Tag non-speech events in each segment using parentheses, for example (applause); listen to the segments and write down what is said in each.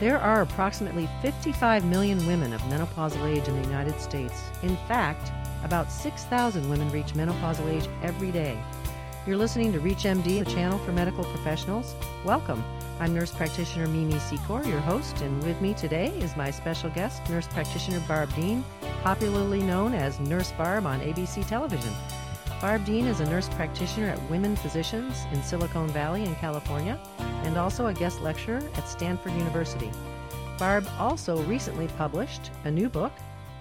There are approximately 55 million women of menopausal age in the United States. In fact, about 6,000 women reach menopausal age every day. You're listening to ReachMD, the channel for medical professionals. Welcome. I'm nurse practitioner Mimi Secor, your host, and with me today is my special guest, nurse practitioner Barb Dehn, popularly known as Nurse Barb on ABC television. Barb Dehn is a nurse practitioner at Women Physicians in Silicon Valley in California and also a guest lecturer at Stanford University. Barb also recently published a new book,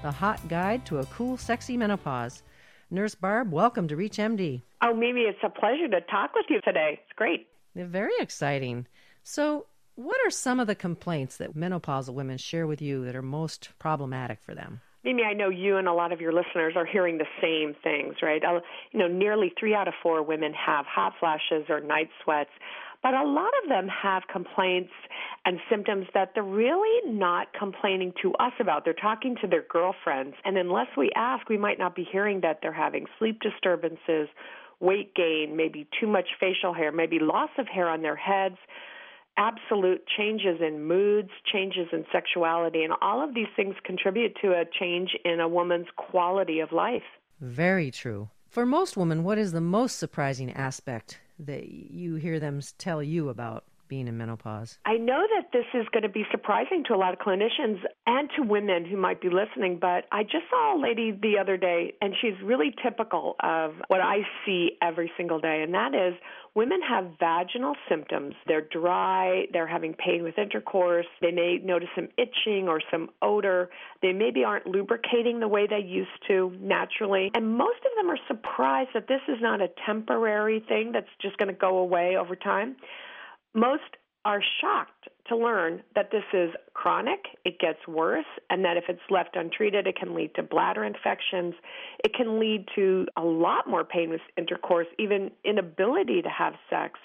The Hot Guide to a Cool, Sexy Menopause. Nurse Barb, welcome to ReachMD. Oh, Mimi, it's a pleasure to talk with you today. It's great. Very exciting. So, what are some of the complaints that menopausal women share with you that are most problematic for them? Mimi, I know you and a lot of your listeners are hearing the same things, right? You know, nearly three out of four women have hot flashes or night sweats, but a lot of them have complaints and symptoms that they're really not complaining to us about. They're talking to their girlfriends, and unless we ask, we might not be hearing that they're having sleep disturbances, weight gain, maybe too much facial hair, maybe loss of hair on their heads absolute changes in moods, changes in sexuality, and all of these things contribute to a change in a woman's quality of life. Very true. For most women, what is the most surprising aspect that you hear them tell you about being in menopause? I know that this is going to be surprising to a lot of clinicians and to women who might be listening, but I just saw a lady the other day, and she's really typical of what I see every single day, and that is women have vaginal symptoms. They're dry, they're having pain with intercourse, they may notice some itching or some odor, they maybe aren't lubricating the way they used to naturally, and most of them are surprised that this is not a temporary thing that's just going to go away over time. Most are shocked to learn that this is chronic, it gets worse, and that if it's left untreated, it can lead to bladder infections. It can lead to a lot more pain with intercourse, even inability to have sex.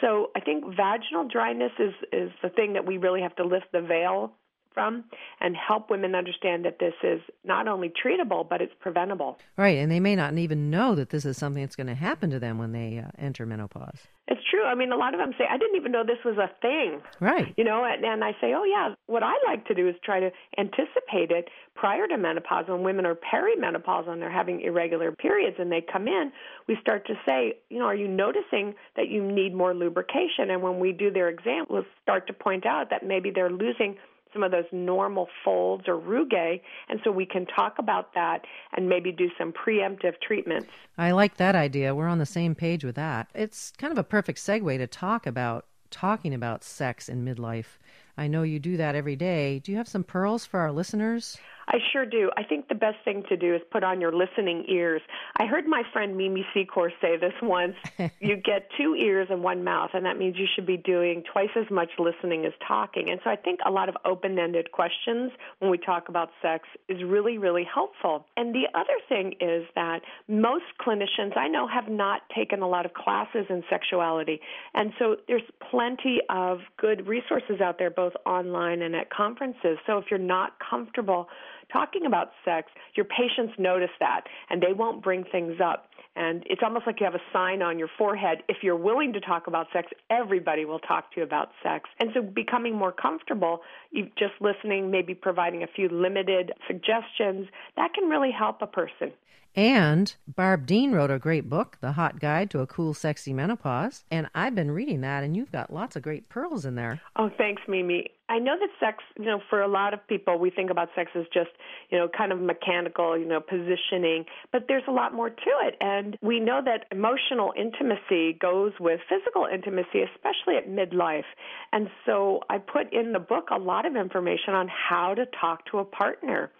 So I think vaginal dryness is, is the thing that we really have to lift the veil from and help women understand that this is not only treatable but it's preventable. Right, and they may not even know that this is something that's going to happen to them when they uh, enter menopause. It's true. I mean, a lot of them say, I didn't even know this was a thing. Right. You know, and, and I say, oh, yeah, what I like to do is try to anticipate it prior to menopause when women are perimenopausal and they're having irregular periods and they come in. We start to say, you know, are you noticing that you need more lubrication? And when we do their exam, we'll start to point out that maybe they're losing some of those normal folds or rugae, and so we can talk about that and maybe do some preemptive treatments. I like that idea. We're on the same page with that. It's kind of a perfect segue to talk about talking about sex in midlife. I know you do that every day. Do you have some pearls for our listeners? I sure do. I think the best thing to do is put on your listening ears. I heard my friend Mimi Secor say this once. (laughs) you get two ears and one mouth, and that means you should be doing twice as much listening as talking. And so I think a lot of open ended questions when we talk about sex is really, really helpful. And the other thing is that most clinicians I know have not taken a lot of classes in sexuality. And so there's plenty of good resources out there, both online and at conferences. So if you're not comfortable, talking about sex, your patients notice that and they won't bring things up. And it's almost like you have a sign on your forehead. If you're willing to talk about sex, everybody will talk to you about sex. And so becoming more comfortable, just listening, maybe providing a few limited suggestions, that can really help a person. And Barb Dehn wrote a great book, The Hot Guide to a Cool, Sexy Menopause. And I've been reading that, and you've got lots of great pearls in there. Oh, thanks, Mimi. I know that sex, you know, for a lot of people, we think about sex as just, you know, kind of mechanical, you know, positioning, but there's a lot more to it. And we know that emotional intimacy goes with physical intimacy, especially at midlife. And so I put in the book a lot of information on how to talk to a partner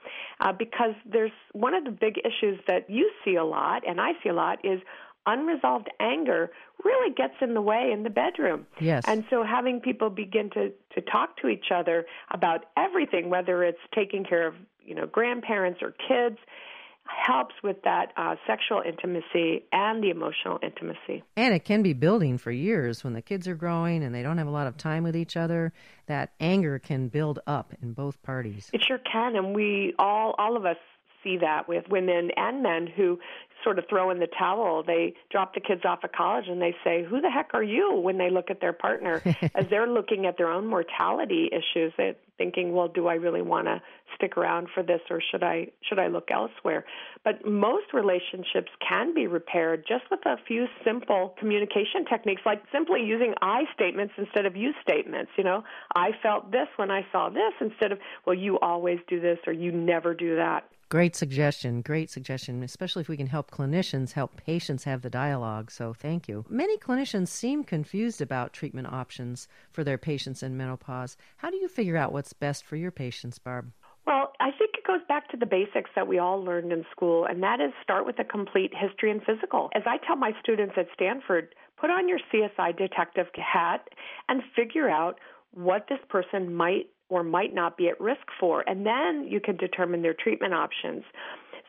uh, because there's one of the big issues that you see a lot, and I see a lot, is unresolved anger really gets in the way in the bedroom. Yes. And so having people begin to, to talk to each other about everything, whether it's taking care of, you know, grandparents or kids, helps with that uh, sexual intimacy and the emotional intimacy. And it can be building for years when the kids are growing and they don't have a lot of time with each other. That anger can build up in both parties. It sure can, and we all, all of us see that with women and men who sort of throw in the towel. They drop the kids off at college and they say, "Who the heck are you?" when they look at their partner (laughs) as they're looking at their own mortality issues. They're thinking, "Well, do I really want to stick around for this or should I should I look elsewhere?" But most relationships can be repaired just with a few simple communication techniques like simply using I statements instead of you statements, you know. I felt this when I saw this instead of, "Well, you always do this or you never do that." Great suggestion. Great suggestion, especially if we can help clinicians help patients have the dialogue. So, thank you. Many clinicians seem confused about treatment options for their patients in menopause. How do you figure out what's best for your patients, Barb? Well, I think it goes back to the basics that we all learned in school, and that is start with a complete history and physical. As I tell my students at Stanford, put on your CSI detective hat and figure out what this person might or might not be at risk for. And then you can determine their treatment options.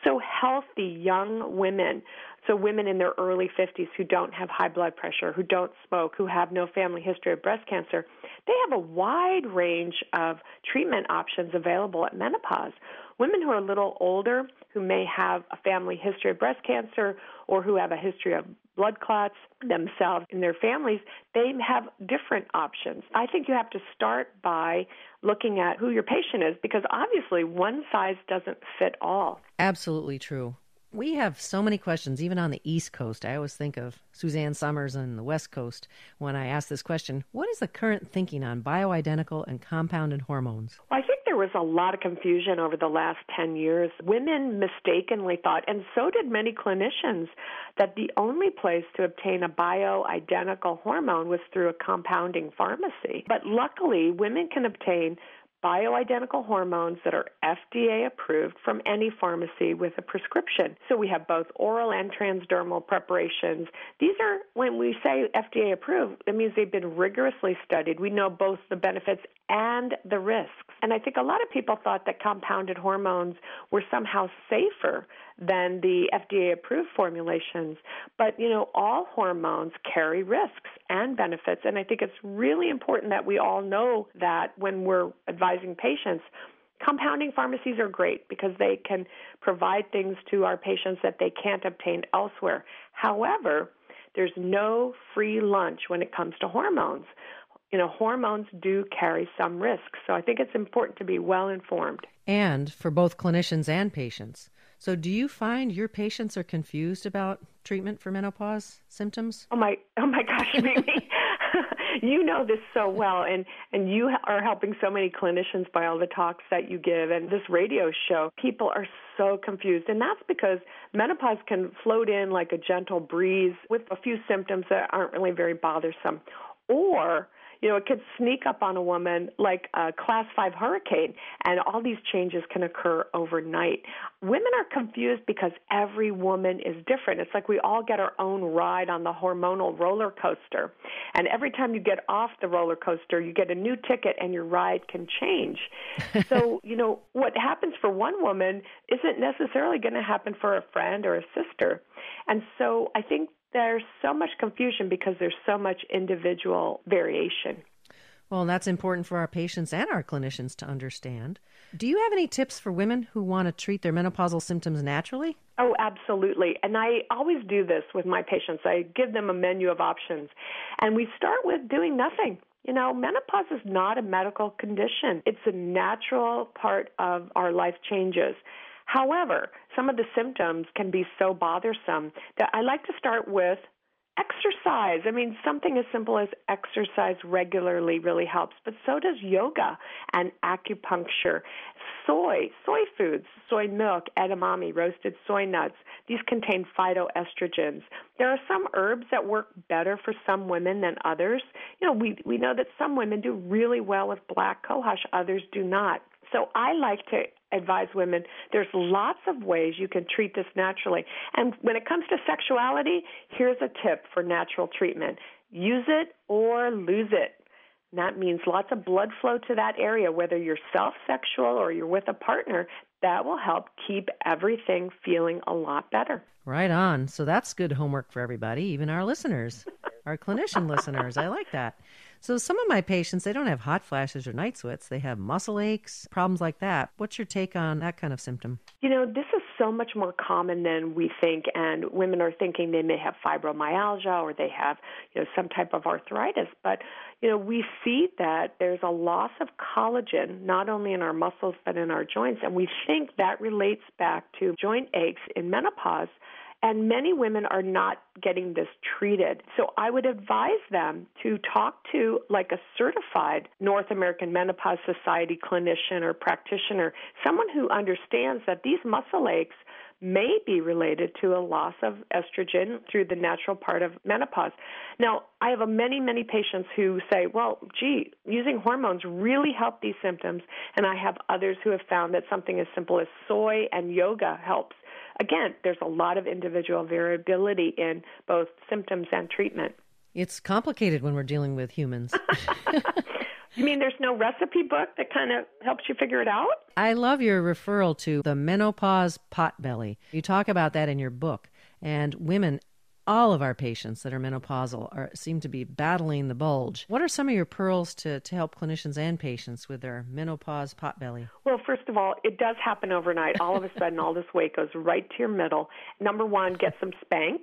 So, healthy young women, so women in their early 50s who don't have high blood pressure, who don't smoke, who have no family history of breast cancer, they have a wide range of treatment options available at menopause. Women who are a little older, who may have a family history of breast cancer or who have a history of blood clots themselves in their families, they have different options. I think you have to start by looking at who your patient is because obviously one size doesn't fit all. Absolutely true. We have so many questions, even on the East Coast. I always think of Suzanne Somers on the West Coast when I ask this question What is the current thinking on bioidentical and compounded hormones? Well, I think there was a lot of confusion over the last 10 years. Women mistakenly thought, and so did many clinicians, that the only place to obtain a bioidentical hormone was through a compounding pharmacy. But luckily, women can obtain bioidentical hormones that are FDA approved from any pharmacy with a prescription. So we have both oral and transdermal preparations. These are, when we say FDA approved, it means they've been rigorously studied. We know both the benefits and the risks. And I think a lot of people thought that compounded hormones were somehow safer than the FDA approved formulations. But, you know, all hormones carry risks and benefits. And I think it's really important that we all know that when we're advising patients. Compounding pharmacies are great because they can provide things to our patients that they can't obtain elsewhere. However, there's no free lunch when it comes to hormones. You know, hormones do carry some risks. So I think it's important to be well informed. And for both clinicians and patients. So, do you find your patients are confused about treatment for menopause symptoms? Oh my, oh my gosh, (laughs) Mimi. you know this so well, and and you are helping so many clinicians by all the talks that you give and this radio show. People are so confused, and that's because menopause can float in like a gentle breeze with a few symptoms that aren't really very bothersome, or you know, it could sneak up on a woman like a class five hurricane, and all these changes can occur overnight. Women are confused because every woman is different. It's like we all get our own ride on the hormonal roller coaster. And every time you get off the roller coaster, you get a new ticket and your ride can change. (laughs) so, you know, what happens for one woman isn't necessarily going to happen for a friend or a sister. And so I think there's so much confusion because there's so much individual variation. Well, that's important for our patients and our clinicians to understand. Do you have any tips for women who want to treat their menopausal symptoms naturally? Oh, absolutely. And I always do this with my patients. I give them a menu of options. And we start with doing nothing. You know, menopause is not a medical condition, it's a natural part of our life changes. However, some of the symptoms can be so bothersome that I like to start with exercise. I mean, something as simple as exercise regularly really helps, but so does yoga and acupuncture. Soy, soy foods, soy milk, edamame, roasted soy nuts, these contain phytoestrogens. There are some herbs that work better for some women than others. You know, we we know that some women do really well with black cohosh, others do not. So I like to advise women there's lots of ways you can treat this naturally. And when it comes to sexuality, here's a tip for natural treatment use it or lose it. that means lots of blood flow to that area, whether you're self sexual or you're with a partner. That will help keep everything feeling a lot better. Right on. So that's good homework for everybody, even our listeners, our clinician listeners. I like that. So some of my patients, they don't have hot flashes or night sweats. They have muscle aches, problems like that. What's your take on that kind of symptom? You know, this is so much more common than we think, and women are thinking they may have fibromyalgia or they have, you know, some type of arthritis. But, you know, we see that there's a loss of collagen not only in our muscles but in our joints, and we think that relates back to joint aches in menopause. And many women are not getting this treated. So I would advise them to talk to like a certified North American Menopause Society clinician or practitioner, someone who understands that these muscle aches may be related to a loss of estrogen through the natural part of menopause. Now, I have many, many patients who say, well, gee, using hormones really help these symptoms. And I have others who have found that something as simple as soy and yoga helps. Again, there's a lot of individual variability in both symptoms and treatment. It's complicated when we're dealing with humans. (laughs) (laughs) you mean there's no recipe book that kind of helps you figure it out? I love your referral to the menopause pot belly. You talk about that in your book. And women all of our patients that are menopausal are, seem to be battling the bulge. What are some of your pearls to, to help clinicians and patients with their menopause potbelly? Well, first of all, it does happen overnight. All of a sudden, all this weight goes right to your middle. Number one, get some Spanx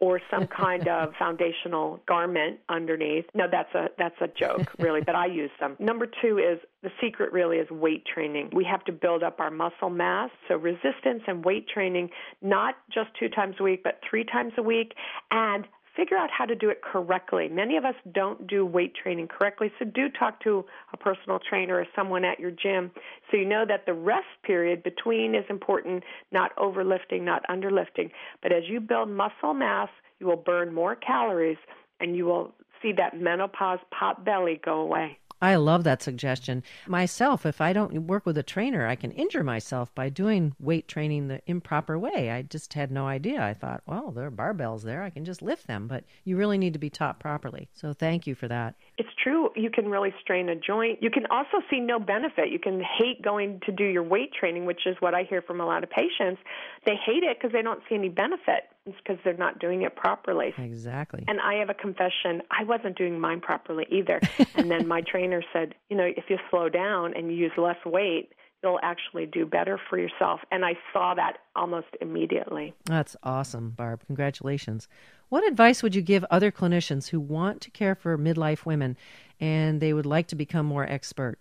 or some (laughs) kind of foundational garment underneath. No, that's a that's a joke, (laughs) really, but I use them. Number 2 is the secret really is weight training. We have to build up our muscle mass, so resistance and weight training not just 2 times a week, but 3 times a week and figure out how to do it correctly. Many of us don't do weight training correctly, so do talk to a personal trainer or someone at your gym so you know that the rest period between is important, not overlifting, not underlifting. But as you build muscle mass, you will burn more calories and you will see that menopause pot belly go away. I love that suggestion. Myself, if I don't work with a trainer, I can injure myself by doing weight training the improper way. I just had no idea. I thought, well, there are barbells there. I can just lift them. But you really need to be taught properly. So thank you for that. It's true. You can really strain a joint. You can also see no benefit. You can hate going to do your weight training, which is what I hear from a lot of patients. They hate it because they don't see any benefit. It's because they're not doing it properly. Exactly. And I have a confession. I wasn't doing mine properly either. (laughs) and then my trainer said, you know, if you slow down and you use less weight, you'll actually do better for yourself. And I saw that almost immediately. That's awesome, Barb. Congratulations. What advice would you give other clinicians who want to care for midlife women and they would like to become more expert?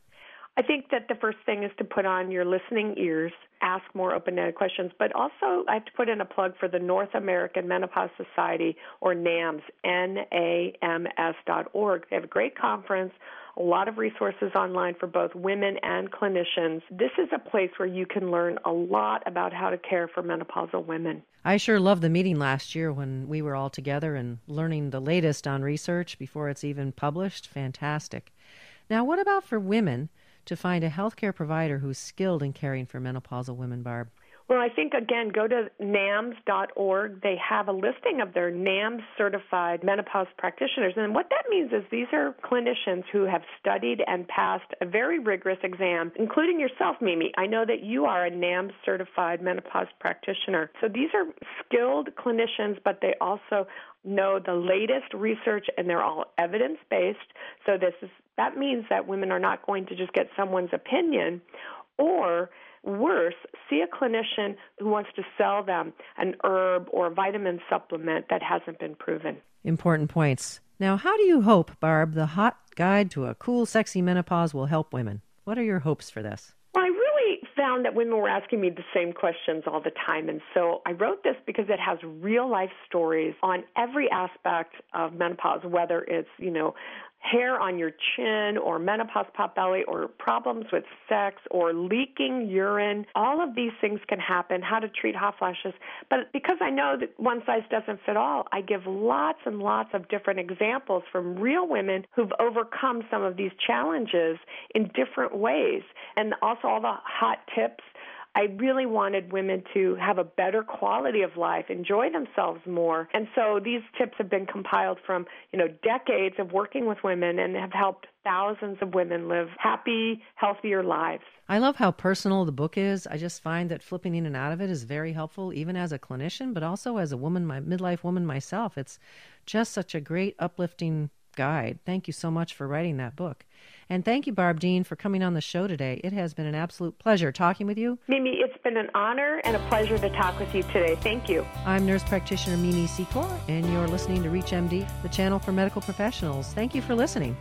I think that the first thing is to put on your listening ears, ask more open ended questions, but also I have to put in a plug for the North American Menopause Society or NAMS, N A M S dot org. They have a great conference, a lot of resources online for both women and clinicians. This is a place where you can learn a lot about how to care for menopausal women. I sure loved the meeting last year when we were all together and learning the latest on research before it's even published. Fantastic. Now, what about for women? To find a healthcare provider who's skilled in caring for menopausal women, Barb? Well, I think again, go to NAMS.org. They have a listing of their NAMS certified menopause practitioners. And what that means is these are clinicians who have studied and passed a very rigorous exam, including yourself, Mimi. I know that you are a NAMS certified menopause practitioner. So these are skilled clinicians, but they also know the latest research and they're all evidence based. So this is that means that women are not going to just get someone's opinion or worse, see a clinician who wants to sell them an herb or a vitamin supplement that hasn't been proven. Important points. Now, how do you hope, Barb, the hot guide to a cool, sexy menopause will help women? What are your hopes for this? Well, I really found that women were asking me the same questions all the time. And so I wrote this because it has real life stories on every aspect of menopause, whether it's, you know, hair on your chin or menopause pot belly or problems with sex or leaking urine. All of these things can happen, how to treat hot flashes. But because I know that one size doesn't fit all, I give lots and lots of different examples from real women who've overcome some of these challenges in different ways. And also all the hot tips I really wanted women to have a better quality of life, enjoy themselves more. And so these tips have been compiled from, you know, decades of working with women and have helped thousands of women live happy, healthier lives. I love how personal the book is. I just find that flipping in and out of it is very helpful, even as a clinician, but also as a woman, my midlife woman myself. It's just such a great, uplifting guide. Thank you so much for writing that book. And thank you, Barb Dehn, for coming on the show today. It has been an absolute pleasure talking with you. Mimi, it's been an honor and a pleasure to talk with you today. Thank you. I'm nurse practitioner Mimi Secor, and you're listening to ReachMD, the channel for medical professionals. Thank you for listening.